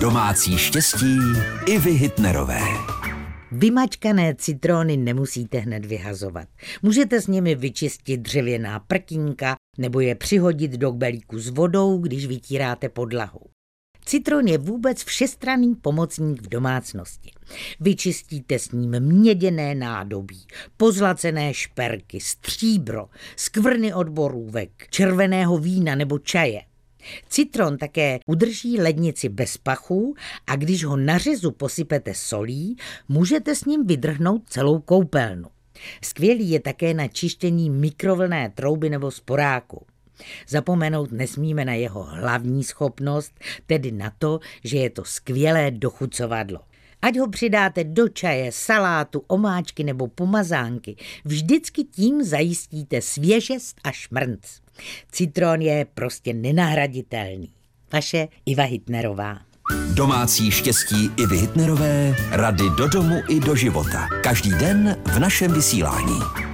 Domácí štěstí i vy Hitnerové. Vymačkané citrony nemusíte hned vyhazovat. Můžete s nimi vyčistit dřevěná prkínka nebo je přihodit do kbelíku s vodou, když vytíráte podlahu. Citron je vůbec všestranný pomocník v domácnosti. Vyčistíte s ním měděné nádobí, pozlacené šperky, stříbro, skvrny od borůvek, červeného vína nebo čaje. Citron také udrží lednici bez pachu a když ho na řezu posypete solí, můžete s ním vydrhnout celou koupelnu. Skvělý je také na čištění mikrovlné trouby nebo sporáku. Zapomenout nesmíme na jeho hlavní schopnost, tedy na to, že je to skvělé dochucovadlo. Ať ho přidáte do čaje, salátu, omáčky nebo pomazánky, vždycky tím zajistíte svěžest a šmrnc. Citron je prostě nenahraditelný. Vaše Iva Hitnerová. Domácí štěstí i Hitnerové, rady do domu i do života. Každý den v našem vysílání.